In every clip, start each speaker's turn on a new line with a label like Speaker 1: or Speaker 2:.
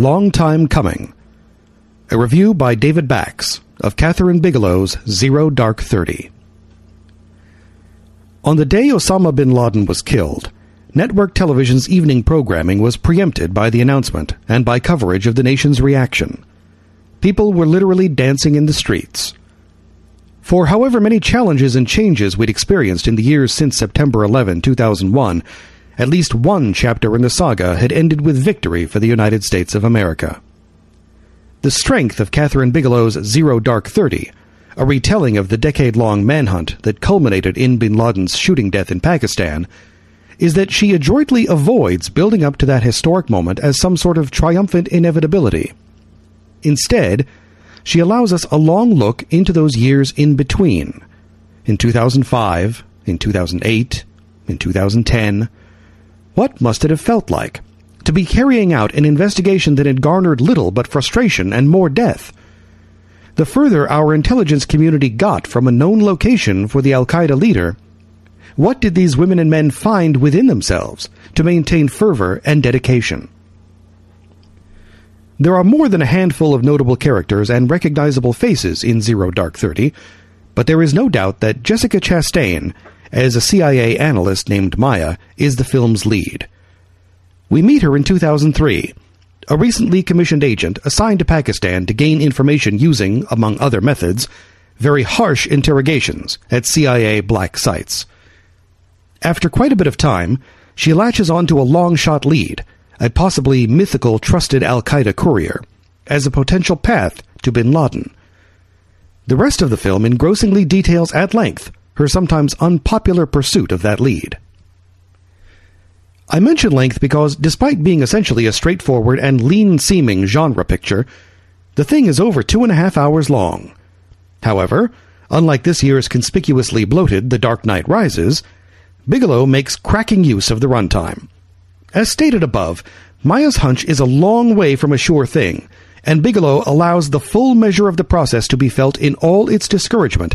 Speaker 1: Long Time Coming. A review by David Bax of Kathryn Bigelow's Zero Dark Thirty. On the day Osama bin Laden was killed, network television's evening programming was preempted by the announcement and by coverage of the nation's reaction. People were literally dancing in the streets. For however many challenges and changes we'd experienced in the years since September 11, 2001, at least one chapter in the saga had ended with victory for the United States of America. The strength of Kathryn Bigelow's Zero Dark Thirty, a retelling of the decade long manhunt that culminated in bin Laden's shooting death in Pakistan, is that she adroitly avoids building up to that historic moment as some sort of triumphant inevitability. Instead, she allows us a long look into those years in between. In 2005, in 2008, in 2010. What must it have felt like? To be carrying out an investigation that had garnered little but frustration and more death. The further our intelligence community got from a known location for the Al Qaeda leader, what did these women and men find within themselves to maintain fervor and dedication? There are more than a handful of notable characters and recognizable faces in Zero Dark Thirty, but there is no doubt that Jessica Chastain, as a CIA analyst named Maya, is the film's lead. We meet her in 2003, a recently commissioned agent assigned to Pakistan to gain information using, among other methods, very harsh interrogations at CIA black sites. After quite a bit of time, she latches onto a long shot lead a possibly mythical trusted Al Qaeda courier, as a potential path to bin Laden. The rest of the film engrossingly details at length her sometimes unpopular pursuit of that lead. I mention length because, despite being essentially a straightforward and lean seeming genre picture, the thing is over two and a half hours long. However, unlike this year's conspicuously bloated The Dark Knight Rises, Bigelow makes cracking use of the runtime as stated above, Maya's hunch is a long way from a sure thing, and Bigelow allows the full measure of the process to be felt in all its discouragement,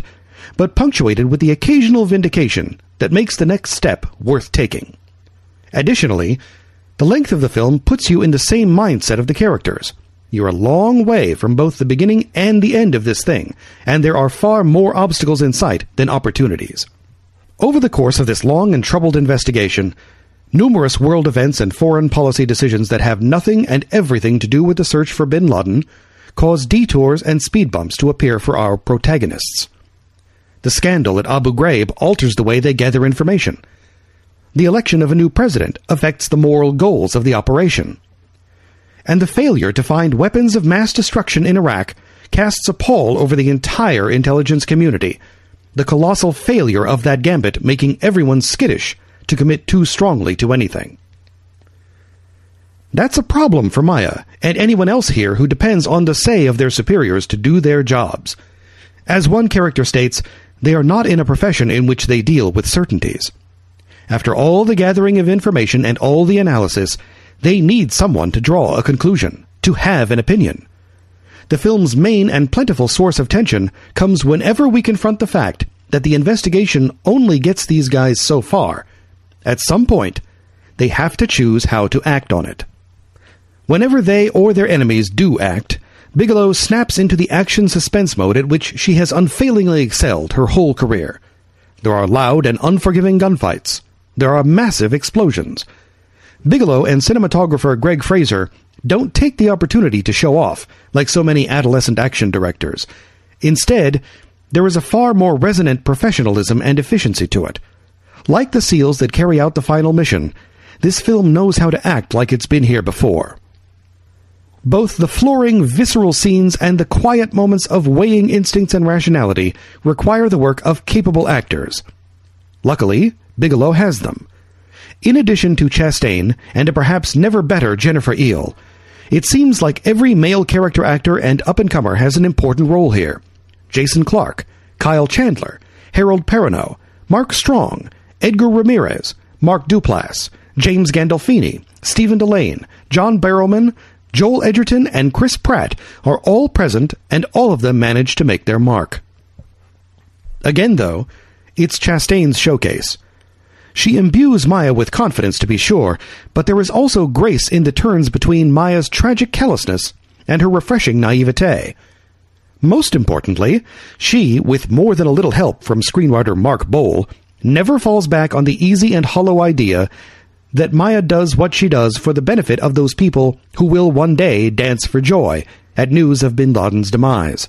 Speaker 1: but punctuated with the occasional vindication that makes the next step worth taking. Additionally, the length of the film puts you in the same mindset of the characters. You're a long way from both the beginning and the end of this thing, and there are far more obstacles in sight than opportunities. Over the course of this long and troubled investigation, Numerous world events and foreign policy decisions that have nothing and everything to do with the search for bin Laden cause detours and speed bumps to appear for our protagonists. The scandal at Abu Ghraib alters the way they gather information. The election of a new president affects the moral goals of the operation. And the failure to find weapons of mass destruction in Iraq casts a pall over the entire intelligence community, the colossal failure of that gambit making everyone skittish to commit too strongly to anything. That's a problem for Maya and anyone else here who depends on the say of their superiors to do their jobs. As one character states, they are not in a profession in which they deal with certainties. After all the gathering of information and all the analysis, they need someone to draw a conclusion, to have an opinion. The film's main and plentiful source of tension comes whenever we confront the fact that the investigation only gets these guys so far at some point, they have to choose how to act on it. Whenever they or their enemies do act, Bigelow snaps into the action suspense mode at which she has unfailingly excelled her whole career. There are loud and unforgiving gunfights. There are massive explosions. Bigelow and cinematographer Greig Fraser don't take the opportunity to show off, like so many adolescent action directors. Instead, there is a far more resonant professionalism and efficiency to it. Like the SEALs that carry out the final mission, this film knows how to act like it's been here before. Both the flooring, visceral scenes and the quiet moments of weighing instincts and rationality require the work of capable actors. Luckily, Bigelow has them. In addition to Chastain and a perhaps never better Jennifer Ehle, it seems like every male character actor and up and comer has an important role here. Jason Clarke, Kyle Chandler, Harold Perrineau, Mark Strong, Edgar Ramirez, Mark Duplass, James Gandolfini, Stephen Dillane, John Barrowman, Joel Edgerton, and Chris Pratt are all present, and all of them manage to make their mark. Again, though, it's Chastain's showcase. She imbues Maya with confidence, to be sure, but there is also grace in the turns between Maya's tragic callousness and her refreshing naivete. Most importantly, she, with more than a little help from screenwriter Mark Boal, never falls back on the easy and hollow idea that Maya does what she does for the benefit of those people who will one day dance for joy at news of bin Laden's demise.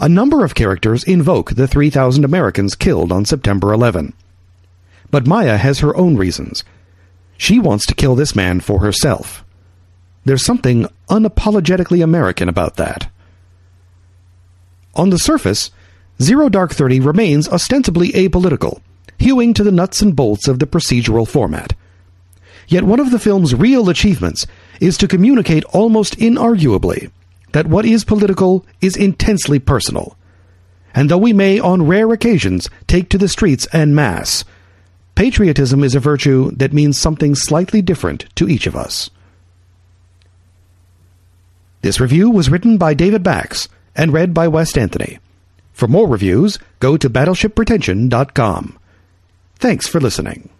Speaker 1: A number of characters invoke the 3,000 Americans killed on September 11. But Maya has her own reasons. She wants to kill this man for herself. There's something unapologetically American about that. On the surface, Zero Dark Thirty remains ostensibly apolitical, hewing to the nuts and bolts of the procedural format. Yet one of the film's real achievements is to communicate almost inarguably that what is political is intensely personal. And though we may, on rare occasions, take to the streets en masse, patriotism is a virtue that means something slightly different to each of us. This review was written by David Bax and read by West Anthony. For more reviews, go to battleshippretension.com. Thanks for listening.